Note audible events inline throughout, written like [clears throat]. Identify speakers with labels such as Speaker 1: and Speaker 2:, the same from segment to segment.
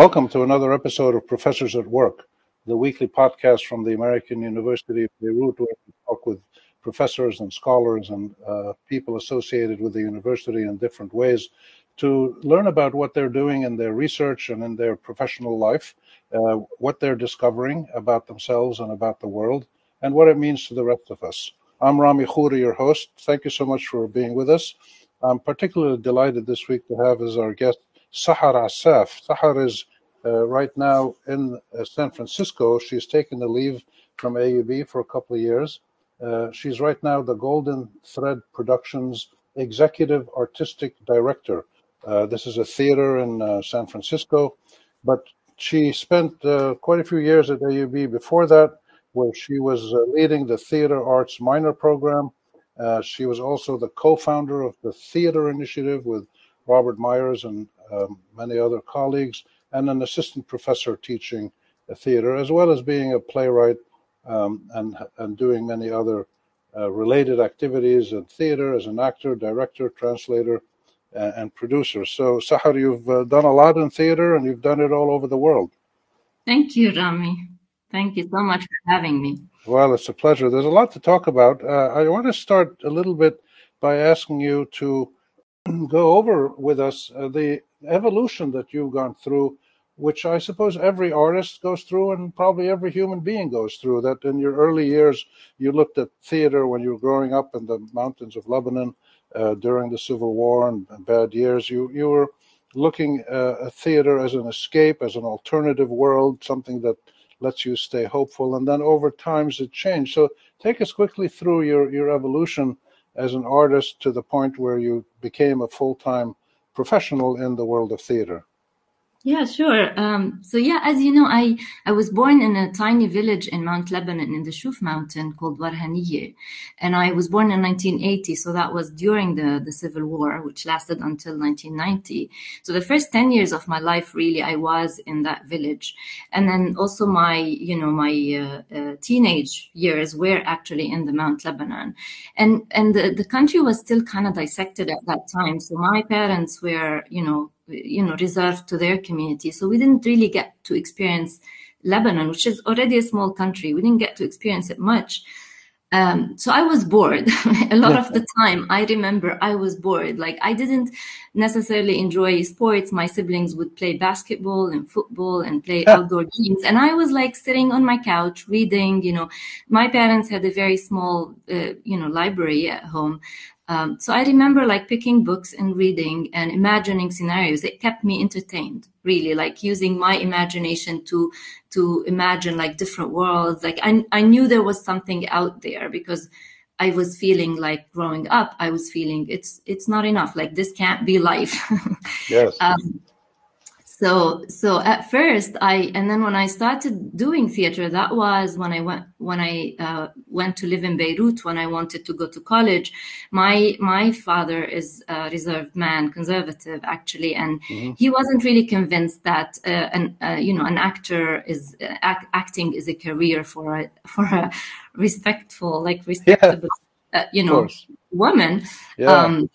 Speaker 1: Welcome to another episode of Professors at Work, the weekly podcast from the American University of Beirut, where we talk with professors and scholars and uh, people associated with the university in different ways to learn about what they're doing in their research and in their professional life, uh, what they're discovering about themselves and about the world, and what it means to the rest of us. I'm Rami Khouri, your host. Thank you so much for being with us. I'm particularly delighted this week to have as our guest Sahar Assaf. Sahar is uh, right now in uh, San Francisco. She's taken a leave from AUB for a couple of years. Uh, she's right now the Golden Thread Productions Executive Artistic Director. Uh, this is a theater in uh, San Francisco, but she spent uh, quite a few years at AUB before that, where she was leading the Theater Arts Minor Program. she was also the co founder of the Theater Initiative with Robert Myers and um, many other colleagues, and an assistant professor teaching theater, as well as being a playwright um, and and doing many other uh, related activities in theater as an actor, director, translator, uh, and producer. So, Sahar, you've uh, done a lot in theater, and you've done it all over the world.
Speaker 2: Thank you, Rami. Thank you so much for having me.
Speaker 1: Well, it's a pleasure. There's a lot to talk about. Uh, I want to start a little bit by asking you to [clears throat] go over with us uh, the evolution that you've gone through, which I suppose every artist goes through and probably every human being goes through. That in your early years, you looked at theater when you were growing up in the mountains of Lebanon uh, during the Civil War and, bad years. You, you were looking uh, at theater as an escape, as an alternative world, something that lets you stay hopeful. And then over times it changed. So take us quickly through your, your evolution as an artist to the point where you became a full time professional in the world of theater?
Speaker 2: Yeah, sure. Um, so yeah, as you know, I, I was born in a tiny village in Mount Lebanon in the Shuf mountain called Warhaniye. And I was born in 1980. So that was during the, the civil war, which lasted until 1990. So the first 10 years of my life, really, I was in that village. And then also my, you know, my uh, uh, teenage years were actually in the Mount Lebanon. And, and the, the country was still kind of dissected at that time. So my parents were, you know, you know reserved to their community. So we didn't really get to experience lebanon which is already a small country. We didn't get to experience it much. Um, so i was bored. [laughs] A lot of the time i remember i was bored. Like i didn't necessarily enjoy sports. My siblings would play basketball and football and play outdoor games. And i was like sitting on my couch reading you know. My parents had a very small uh, you know library at home um, so I remember like picking books and reading and imagining scenarios. It kept me entertained, really, like using my imagination to to imagine like different worlds. Like I I knew there was something out there because I was feeling like growing up. I was feeling it's it's not enough. Like this can't be life. [laughs]
Speaker 1: yes. Um,
Speaker 2: so so at first i and then when i started doing theater that was when i went when i uh, went to live in beirut when i wanted to go to college my my father is a reserved man conservative actually and mm-hmm. he wasn't really convinced that uh, an uh, you know an actor is uh, act, acting is a career for a for a respectful like respectable yeah. Uh, you know woman yeah. um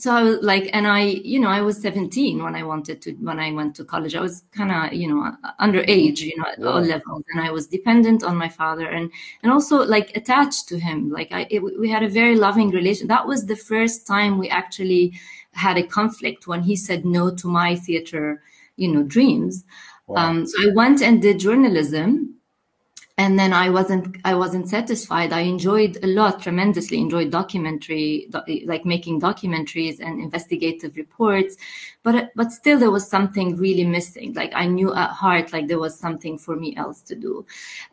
Speaker 2: so I was like, and I, you know, I was 17 when I wanted to, when I went to college. I was kind of, you know, underage, you know, at all levels, and I was dependent on my father, and and also like attached to him. Like I, it, we had a very loving relation. That was the first time we actually had a conflict when he said no to my theater, you know, dreams. Wow. Um, so I went and did journalism and then i wasn't i wasn't satisfied. I enjoyed a lot tremendously enjoyed documentary like making documentaries and investigative reports. But but still there was something really missing. Like i knew at heart like there was something for me else to do.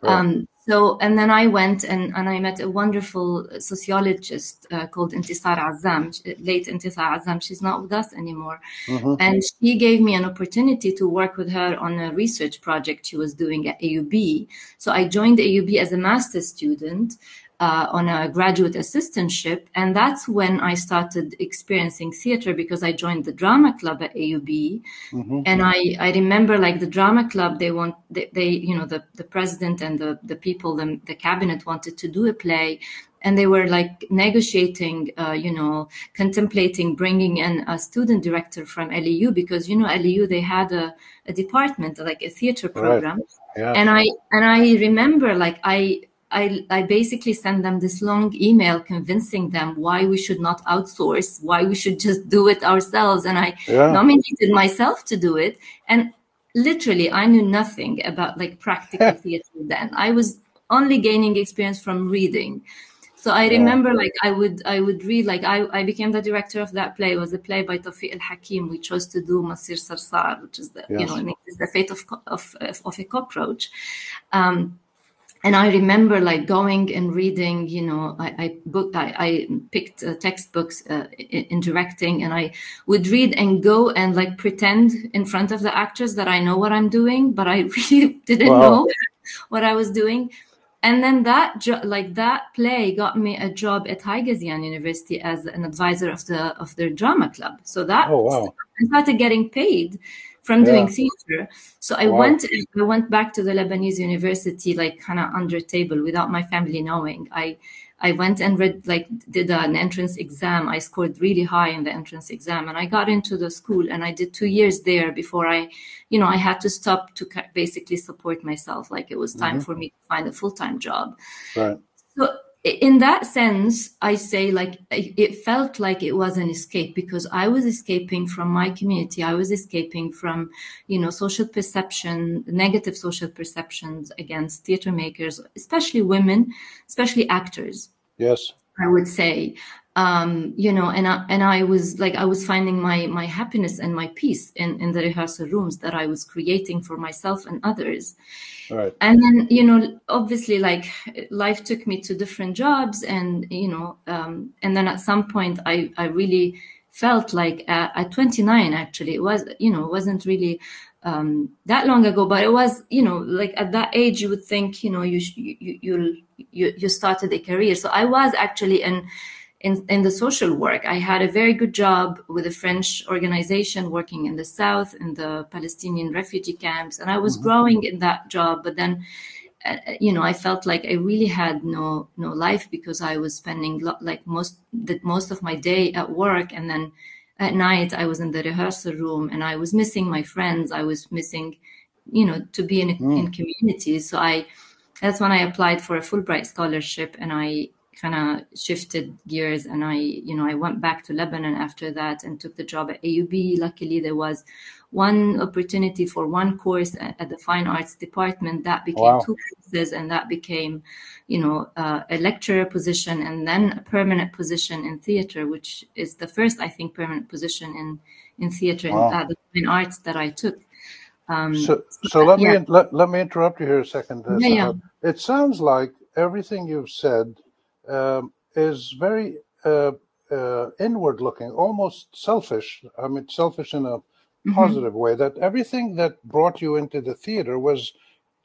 Speaker 2: Right. um, so and then i went and, and i met a wonderful sociologist uh, called intisar azam. Late intisar azam. She's not with us anymore. Mm-hmm. and she gave me an opportunity to work with her on a research project she was doing at aub so i joined aub as a master's student uh, on a graduate assistantship, and that's when I started experiencing theater because I joined the drama club at AUB, mm-hmm. and I, I remember like the drama club they want they, they you know the, the president and the the people the, the cabinet wanted to do a play, and they were like negotiating uh, you know contemplating bringing in a student director from LAU because you know LAU they had a, a department like a theater program, right. yeah. and I and I remember like I I, I basically sent them this long email convincing them why we should not outsource, why we should just do it ourselves. And I yeah. nominated myself to do it. And literally, I knew nothing about like practical [laughs] theater then. I was only gaining experience from reading. So I remember like I would I would read like I, I became the director of that play. It was a play by Tawfiq Al Hakim. We chose to do Masir Sarsar, which is the yes. you know the fate of of of a cockroach. Um, and I remember like going and reading, you know, I, I book, I, I picked uh, textbooks uh, in, in, directing, and I would read and go and like pretend in front of the actors that I know what I'm doing, but I [laughs] really didn't wow. know what I was doing. And then that jo- like that play got me a job at Haigazian University as an advisor of the of their drama club. So that oh, wow. I started getting paid from yeah. doing theater. So I wow. went I went back to the Lebanese university like kind of under table without my family knowing. I I went and read like did an entrance exam. I scored really high in the entrance exam and I got into the school and I did 2 years there before I you know I had to stop to basically support myself like it was time mm-hmm. for me to find a full-time job. Right. So in that sense, I say like it felt like it was an escape because I was escaping from my community. I was escaping from, you know, social perception, negative social perceptions against theater makers, especially women, especially actors.
Speaker 1: Yes.
Speaker 2: I would say, um, you know, and I, and I was like, I was finding my my happiness and my peace in in the rehearsal rooms that I was creating for myself and others.
Speaker 1: Right.
Speaker 2: And then, you know, obviously, like life took me to different jobs, and you know, um, and then at some point, I I really felt like at, at 29, actually, it was, you know, it wasn't really um, that long ago, but it was, you know, like at that age, you would think, you know, you you you you you started a career. So I was actually in in, in the social work. I had a very good job with a French organization working in the south in the Palestinian refugee camps, and I was mm-hmm. growing in that job. But then, uh, you know, I felt like I really had no no life because I was spending lo- like most the most of my day at work, and then at night I was in the rehearsal room, and I was missing my friends. I was missing, you know, to be in mm. in communities. So I that's when I applied for a Fulbright scholarship, and I kind of shifted gears and I, you know, I went back to Lebanon after that and took the job at AUB. Luckily, there was one opportunity for one course at, the fine arts department that became wow. two courses and that became, you know, uh, a lecturer position and then a permanent position in theater, which is the first, I think, permanent position in, in theater wow. and uh, the fine arts that I took.
Speaker 1: Um, so, so let yeah. me let, let me interrupt you here a second. Uh, yeah, yeah. It sounds like everything you've said um, is very uh, uh, inward looking, almost selfish. I mean, selfish in a mm-hmm. positive way. That everything that brought you into the theater was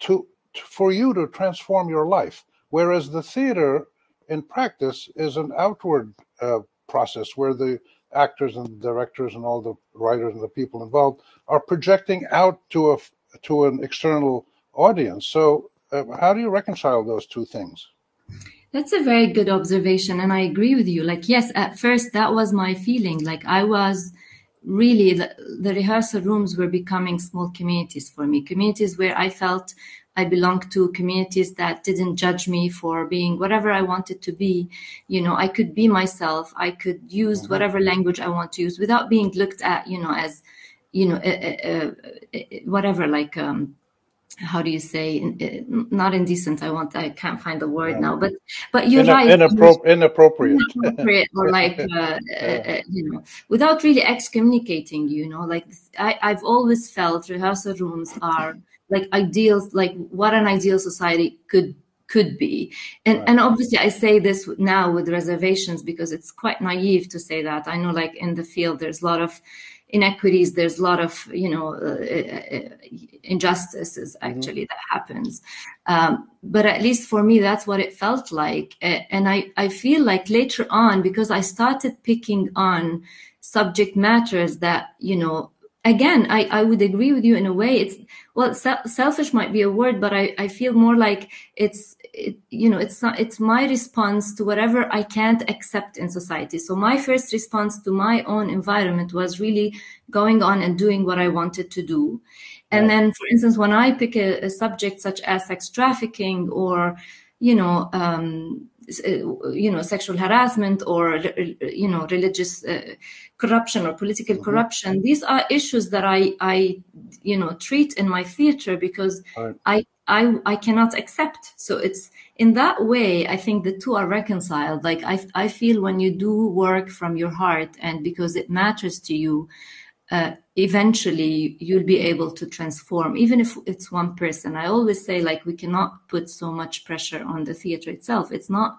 Speaker 1: to, to for you to transform your life, whereas the theater in practice is an outward uh, process where the actors and directors and all the writers and the people involved are projecting out to a to an external audience. So, uh, how do you reconcile those two things?
Speaker 2: That's a very good observation. And I agree with you. Like, yes, at first that was my feeling. Like, I was really, the, the rehearsal rooms were becoming small communities for me, communities where I felt I belonged to communities that didn't judge me for being whatever I wanted to be. You know, I could be myself. I could use mm-hmm. whatever language I want to use without being looked at, you know, as, you know, uh, uh, uh, whatever, like, um, how do you say not indecent i want i can't find the word now but but you're right
Speaker 1: inappro- [laughs] inappropriate
Speaker 2: inappropriate or [laughs] like uh, uh, uh, you know without really excommunicating you know like I, i've always felt rehearsal rooms are like ideals like what an ideal society could could be. And right. and obviously I say this now with reservations because it's quite naive to say that. I know like in the field there's a lot of inequities there's a lot of you know uh, uh, uh injustices mm-hmm. actually mm-hmm. that happens um, but at least for me that's what it felt like and i i feel like later on because i started picking on subject matters that you know again i i would agree with you in a way it's well se- selfish might be a word but i i feel more like it's it, you know it's not it's my response to whatever i can't accept in society so my first response to my own environment was really going on and doing what i wanted to do and then for instance when i pick a, a subject such as sex trafficking or you know um, you know sexual harassment or you know religious uh, corruption or political mm-hmm. corruption these are issues that i i you know treat in my theater because right. i I, I cannot accept. So it's in that way, I think the two are reconciled. Like I, I feel when you do work from your heart and because it matters to you, uh, eventually you'll be able to transform, even if it's one person. I always say, like, we cannot put so much pressure on the theater itself. It's not,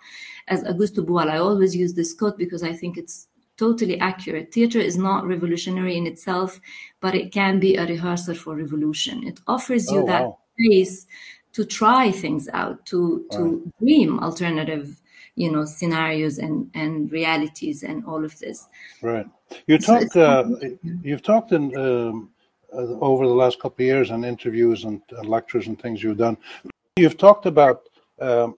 Speaker 2: as Augusto Boal, I always use this quote because I think it's totally accurate. Theater is not revolutionary in itself, but it can be a rehearsal for revolution. It offers you oh, that wow space to try things out, to to dream alternative, you know, scenarios and and realities and all of this.
Speaker 1: Right. You so talked. Uh, you've talked in um, uh, over the last couple of years in interviews and uh, lectures and things you've done. You've talked about. Um,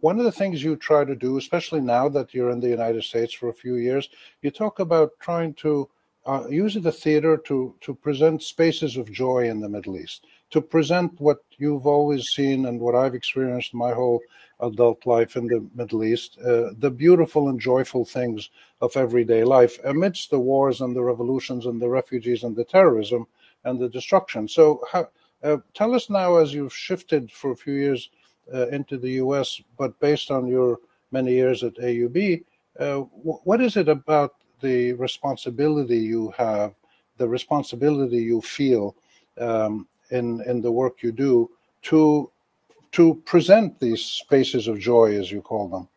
Speaker 1: one of the things you try to do, especially now that you're in the United States for a few years, you talk about trying to uh, use the theater to to present spaces of joy in the Middle East to present what you've always seen and what I've experienced my whole adult life in the Middle East, uh, the beautiful and joyful things of everyday life amidst the wars and the revolutions and the refugees and the terrorism and the destruction. So, how, uh, tell us now, as you've shifted for a few years uh, into the US, but based on your many years at AUB, uh, w- what is it about the responsibility you have, the responsibility you feel um, in in the work you do to to present these spaces of joy as you call them.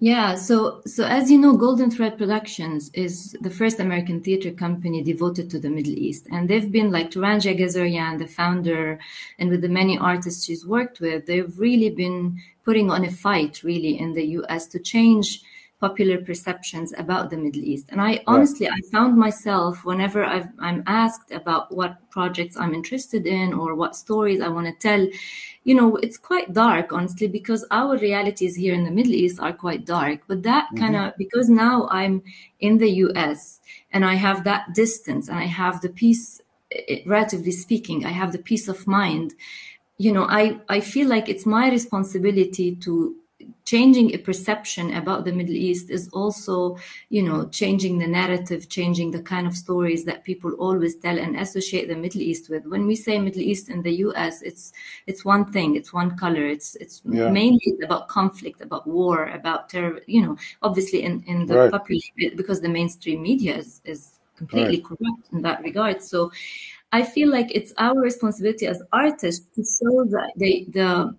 Speaker 2: Yeah so so as you know golden thread productions is the first american theater company devoted to the middle east. And they've been like Torange Yeghiazarian, the founder and with the many artists she's worked with they've really been putting on a fight really in the us to change popular perceptions about the Middle East. And I honestly, I found myself whenever i am asked about what projects I'm interested in or what stories I want to tell, you know, it's quite dark, honestly, because our realities here in the Middle East are quite dark. But that mm-hmm. kind of, because now I'm in the US and I have that distance and I have the peace, relatively speaking, I have the peace of mind. You know, I, I feel like it's my responsibility to changing a perception about the Middle East is also, you know, changing the narrative, changing the kind of stories that people always tell and associate the Middle East with. When we say Middle East in the U.S., it's it's one thing, it's one color. It's it's yeah. mainly about conflict, about war, about terror. You know, obviously in in the right. popular because the mainstream media is is completely right. corrupt in that regard. So. I feel like it's our responsibility as artists to show that the, the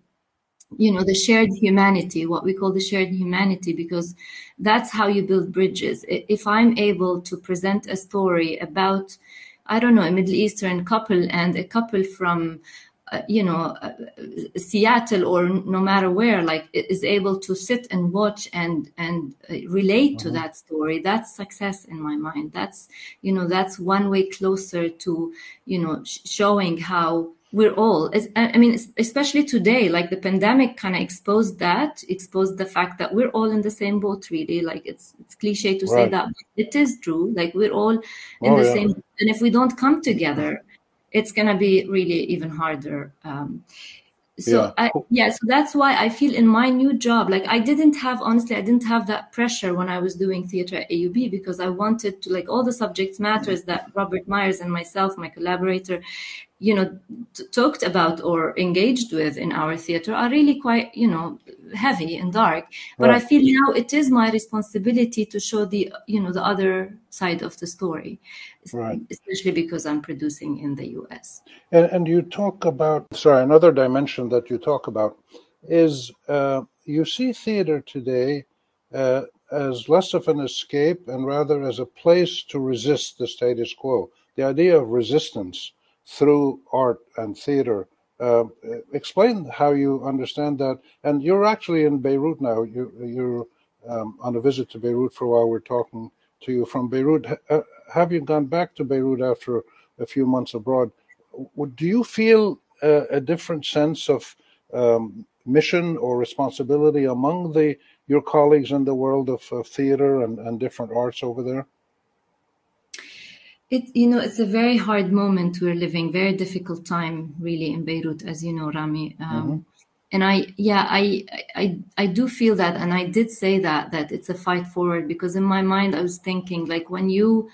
Speaker 2: you know the shared humanity what we call the shared humanity because that's how you build bridges if i'm able to present a story about i don't know a middle eastern couple and a couple from uh, you know uh, seattle or no matter where like is able to sit and watch and and uh, relate mm-hmm. to that story that's success in my mind that's you know that's one way closer to you know sh- showing how we're all i mean especially today like the pandemic kind of exposed that exposed the fact that we're all in the same boat really like it's it's cliche to right. say that it is true like we're all in oh, the yeah. same and if we don't come together it's going to be really even harder um, so yeah. I, yeah so that's why i feel in my new job like i didn't have honestly i didn't have that pressure when i was doing theater at aub because i wanted to like all the subjects matters that robert myers and myself my collaborator you know t- talked about or engaged with in our theater are really quite you know heavy and dark but right. i feel now it is my responsibility to show the you know the other side of the story right. especially because i'm producing in the us
Speaker 1: and, and you talk about sorry another dimension that you talk about is uh, you see theater today uh, as less of an escape and rather as a place to resist the status quo. The idea of resistance through art and theater. Uh, explain how you understand that. And you're actually in Beirut now. You, you're um, on a visit to Beirut for a while. We're talking to you from Beirut. H- have you gone back to Beirut after a few months abroad? Do you feel a, a different sense of um, mission or responsibility among the your colleagues in the world of, of theater and, and different arts over there?
Speaker 2: It you know it's a very hard moment we're living, very difficult time really in Beirut, as you know, Rami. Um, mm-hmm. And I yeah I I I do feel that, and I did say that that it's a fight forward because in my mind I was thinking like when you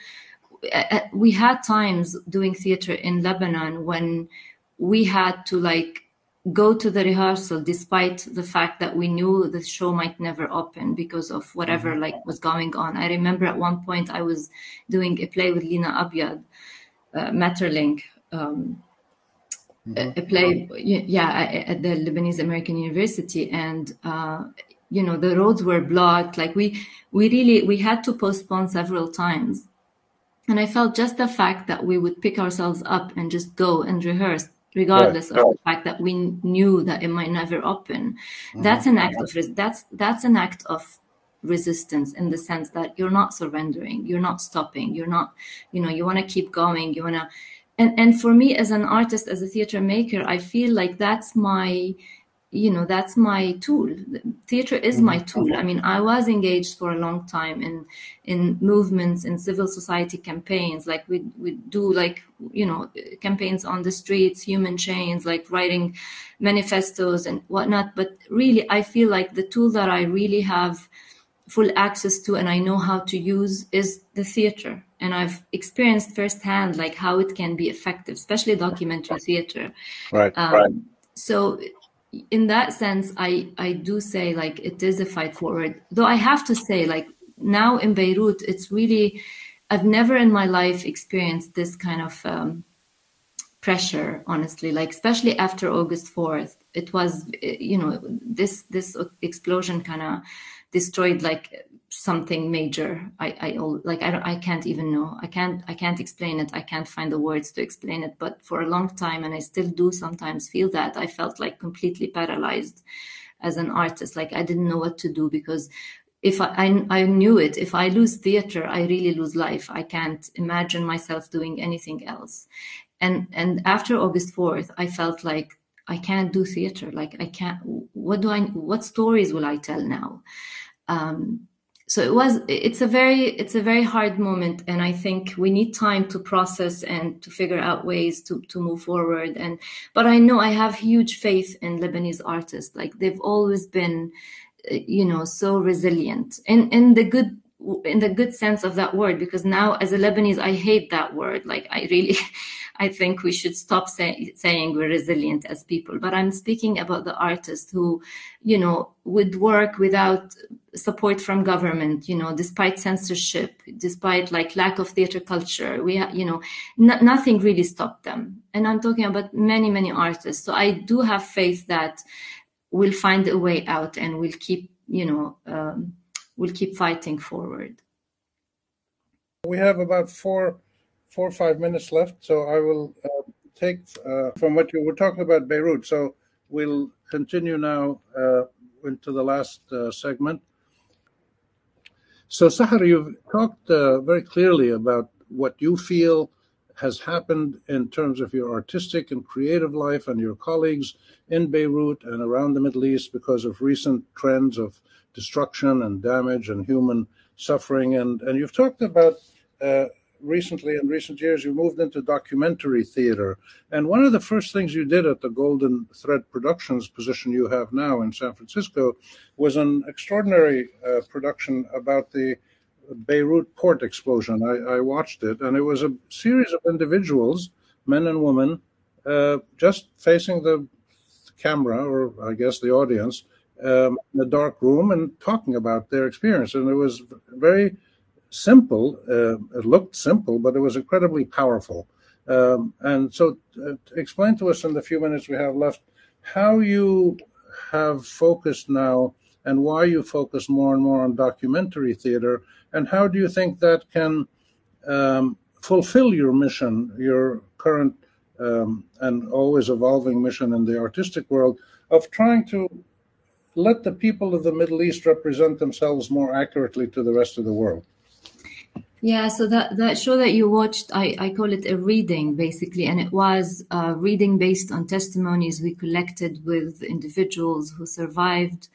Speaker 2: we had times doing theater in Lebanon when we had to like go to the rehearsal despite the fact that we knew the show might never open because of whatever mm-hmm. like was going on i remember at one point i was doing a play with lina abyad uh, um, mm-hmm. a, a, play yeah at the lebanese american university and uh, you know the roads were blocked like we we really we had to postpone several times and i felt just the fact that we would pick ourselves up and just go and rehearse regardless right. of the fact that we knew that it might never open mm-hmm. that's an act of that's that's an act of resistance in the sense that you're not surrendering you're not stopping you're not you know you want to keep going you want to and and for me as an artist as a theater maker i feel like that's my you know that's my tool. Theater is my mm-hmm. tool. I mean i was engaged for a long time in in movements in civil society campaigns. Like we we do like you know campaigns on the streets human chains like writing manifestos and whatnot. But really i feel like the tool that i really have full access to and i know how to use is the theater. And i've experienced firsthand like how it can be effective especially documentary theater.
Speaker 1: Right um, right.
Speaker 2: so in that sense, I I do say like it is a fight forward. Though I have to say like now in Beirut, it's really I've never in my life experienced this kind of um, pressure. Honestly, like especially after August fourth, it was you know this this explosion kind of destroyed like something major. I i like i don't i can't even know. I can't i can't explain it. I can't find the words to explain it. But for a long time and i still do sometimes feel that i felt like completely paralyzed as an artist. Like i didn't know what to do because if I, I, I knew it. If i lose theater i really lose life. I can't imagine myself doing anything else. And and after august 4th i felt like i can't do theater. Like i can't what do i what stories will i tell now um, so it was it's a very it's a very hard moment and i think we need time to process and to figure out ways to to move forward. And but i know i have huge faith in lebanese artists. Like they've always been you know so resilient. In in the good in the good sense of that word because now as a lebanese i hate that word like i really [laughs] I think we should stop say, saying we're resilient as people. But I'm speaking about the artists who, you know, would work without support from government, you know, despite censorship, despite like lack of theater culture. We, you know, n- nothing really stopped them. And I'm talking about many, many artists. So I do have faith that we'll find a way out and we'll keep, you know, um, we'll keep fighting forward.
Speaker 1: We have about four four or five minutes left, so I will uh, take uh, from what you were talking about Beirut. So we'll continue now uh, into the last uh, segment. So, Sahar, you've talked uh, very clearly about what you feel has happened in terms of your artistic and creative life and your colleagues in Beirut and around the Middle East because of recent trends of destruction and damage and human suffering. And, and you've talked about uh, recently, in recent years, you moved into documentary theater. And one of the first things you did at the Golden Thread Productions position you have now in San Francisco was an extraordinary uh, production about the Beirut port explosion. I, I, watched it, and it was a series of individuals, men and women, uh, just facing the camera, or I guess the audience, um, in a dark room and talking about their experience. And it was very simple. Uh, it looked simple, but it was incredibly powerful. Um, and so, uh, explain to us in the few minutes we have left how you have focused now and why you focus more and more on documentary theater, and how do you think that can um, fulfill your mission, your current um, and always evolving mission in the artistic world of trying to let the people of the Middle East represent themselves more accurately to the rest of the world?
Speaker 2: Yeah, so that, that show that you watched, I, I call it a reading basically, and it was a reading based on testimonies we collected with individuals who survived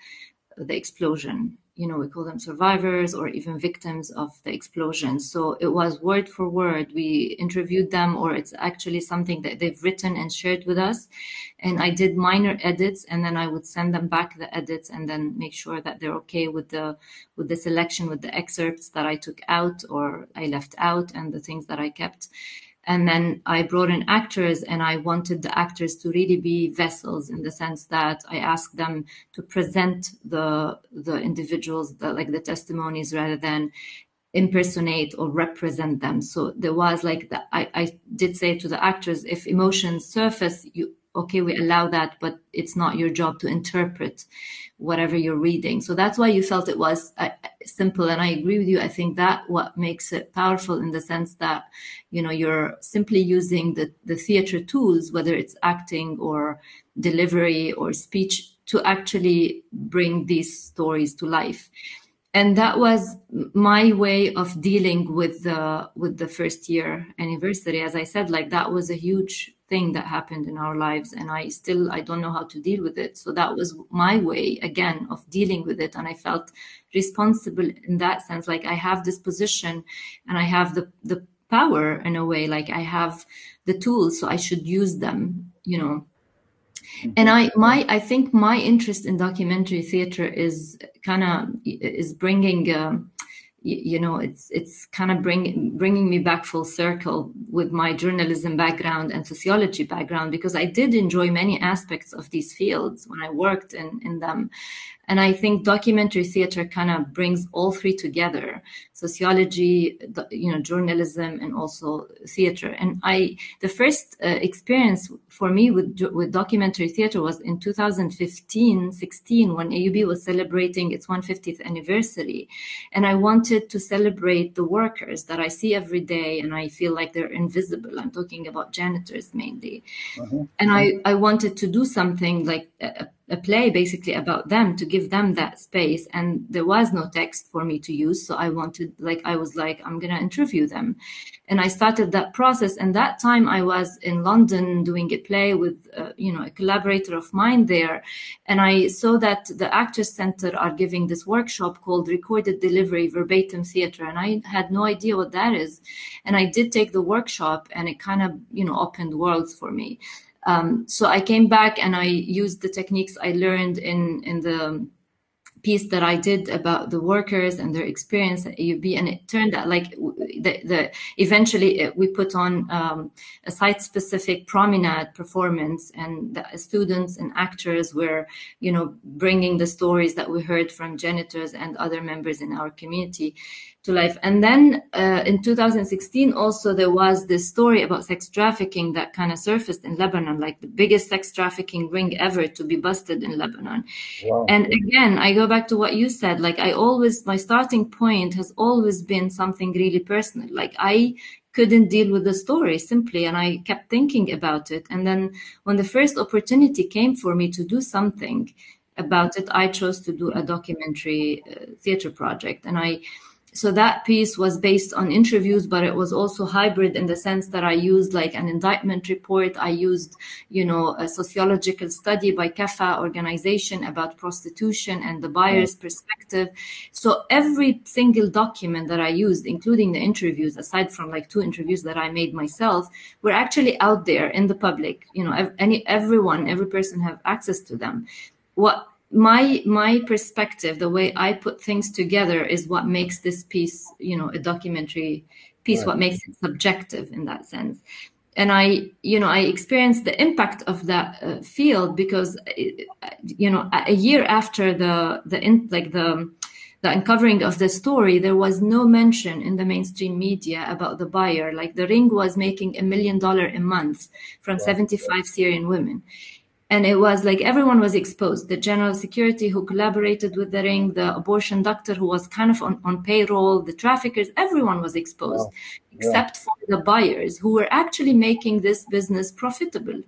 Speaker 2: the explosion you know, we call them survivors or even victims of the explosion. So it was word for word. We interviewed them, or it's actually something that they've written and shared with us. And I did minor edits, and then I would send them back the edits, and then make sure that they're okay with the with the selection, with the excerpts that I took out or I left out, and the things that I kept and then I brought in actors and I wanted the actors to really be vessels in the sense that I asked them to present the the individuals the, like the testimonies rather than impersonate or represent them. So there was like the, I, I did say to the actors if emotions surface you okay we allow that but it's not your job to interpret whatever you're reading. So that's why you felt it was uh, simple. And i agree with you. I think that what makes it powerful in the sense that you know you're simply using the the theater tools whether it's acting or delivery or speech to actually bring these stories to life. And that was my way of dealing with the with the first year anniversary. As i said like that was a huge thing that happened in our lives and i still i don't know how to deal with it. So that was my way again of dealing with it and i felt responsible in that sense. Like i have this position and i have the the power in a way. Like i have the tools so i should use them you know. Mm-hmm. and i my i think my interest in documentary theater is kind of is bringing um, you, know it's it's kind of bring, bringing me back full circle with my journalism background and sociology background because i did enjoy many aspects of these fields when i worked in in them and I think documentary theater kind of brings all three together: sociology, you know, journalism, and also theater. And I, the first uh, experience for me with with documentary theater was in 2015, 16, when AUB was celebrating its 150th anniversary, and I wanted to celebrate the workers that I see every day, and I feel like they're invisible. I'm talking about janitors mainly, uh-huh. and I I wanted to do something like. A, a play basically about them to give them that space. And there was no text for me to use so i wanted like i was like i'm gonna interview them. And i started that process. And that time i was in london doing a play with uh, you know a collaborator of mine there. And i saw that the actors center are giving this workshop called recorded delivery verbatim theater and i had no idea what that is. And i did take the workshop and it kind of you know opened worlds for me um, so I came back and I used the techniques I learned in in the piece that I did about the workers and their experience at AUB, and it turned out like the, the eventually uh, we put on um, a site-specific promenade performance, and the students and actors were, you know, bringing the stories that we heard from janitors and other members in our community to life. And then uh, in 2016, also there was this story about sex trafficking that kind of surfaced in Lebanon, like the biggest sex trafficking ring ever to be busted in Lebanon. Wow. And again, I go back to what you said. Like I always, my starting point has always been something really personal. Like I couldn't deal with the story simply and i kept thinking about it and then when the first opportunity came for me to do something about it i chose to do a documentary uh, theater project and i so that piece was based on interviews but it was also hybrid in the sense that i used like an indictment report. I used you know a sociological study by kafa organization about prostitution and the buyer's mm. perspective. So every single document that i used including the interviews aside from like two interviews that i made myself were actually out there in the public. You know any everyone every person have access to them. What my my perspective the way i put things together is what makes this piece you know a documentary piece right. what makes it subjective in that sense and i you know i experienced the impact of that uh, field because you know a year after the the in, like the the uncovering of the story there was no mention in the mainstream media about the buyer like the ring was making a million dollar a month from wow. 75 syrian women and it was like everyone was exposed the general security who collaborated with the ring the abortion doctor who was kind of on, on payroll the traffickers everyone was exposed wow. except yeah. for the buyers who were actually making this business profitable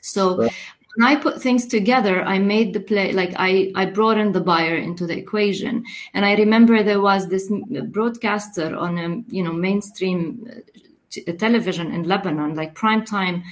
Speaker 2: so right. when i put things together i made the play like i i brought in the buyer into the equation and i remember there was this broadcaster on a you know mainstream uh, television in lebanon like prime time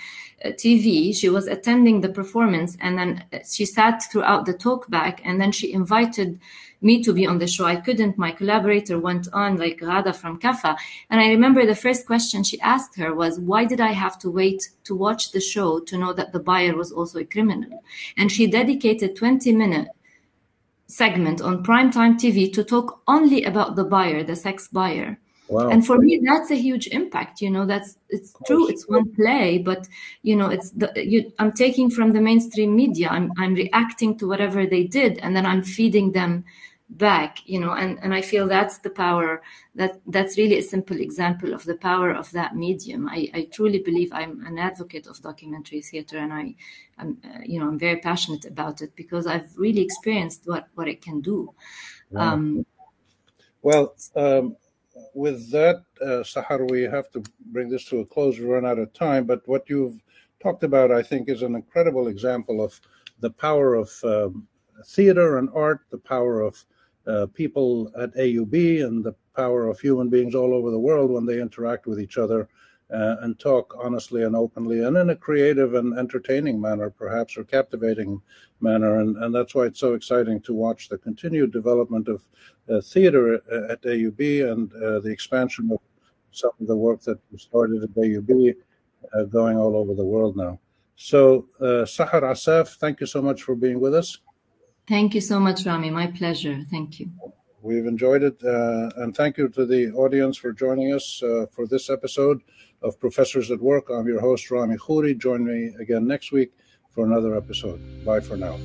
Speaker 2: Uh, TV. She was attending the performance and then uh, she sat throughout the talk back and then she invited me to be on the show. I couldn't. My collaborator went on, like Rada from Kafa. And I remember the first question she asked her was, Why did I have to wait to watch the show to know that the buyer was also a criminal? And she dedicated 20 minute segment on primetime TV to talk only about the buyer, the sex buyer. Wow. And for me, that's a huge impact. You know, that's it's true. It's one play, but you know, it's the you, I'm taking from the mainstream media. I'm I'm reacting to whatever they did, and then I'm feeding them back. You know, and and I feel that's the power. That that's really a simple example of the power of that medium. I I truly believe I'm an advocate of documentary theater, and I I'm uh, you know I'm very passionate about it because I've really experienced what what it can do. Wow. Um,
Speaker 1: well. Um, with that, uh, Sahar, we have to bring this to a close. We run out of time. But what you've talked about, I think, is an incredible example of the power of um, theater and art, the power of uh, people at AUB, and the power of human beings all over the world when they interact with each other uh, and talk honestly and openly and in a creative and entertaining manner, perhaps, or captivating manner. And, and that's why it's so exciting to watch the continued development of uh, theater at AUB and uh, the expansion of some of the work that we started at AUB uh, going all over the world now. So, uh, Sahar Assaf, thank you so much for being with us.
Speaker 2: Thank you so much, Rami. My pleasure. Thank you.
Speaker 1: We've enjoyed it. Uh, and thank you to the audience for joining us uh, for this episode of Professors at Work. I'm your host, Rami Khouri. Join me again next week for another episode. Bye for now.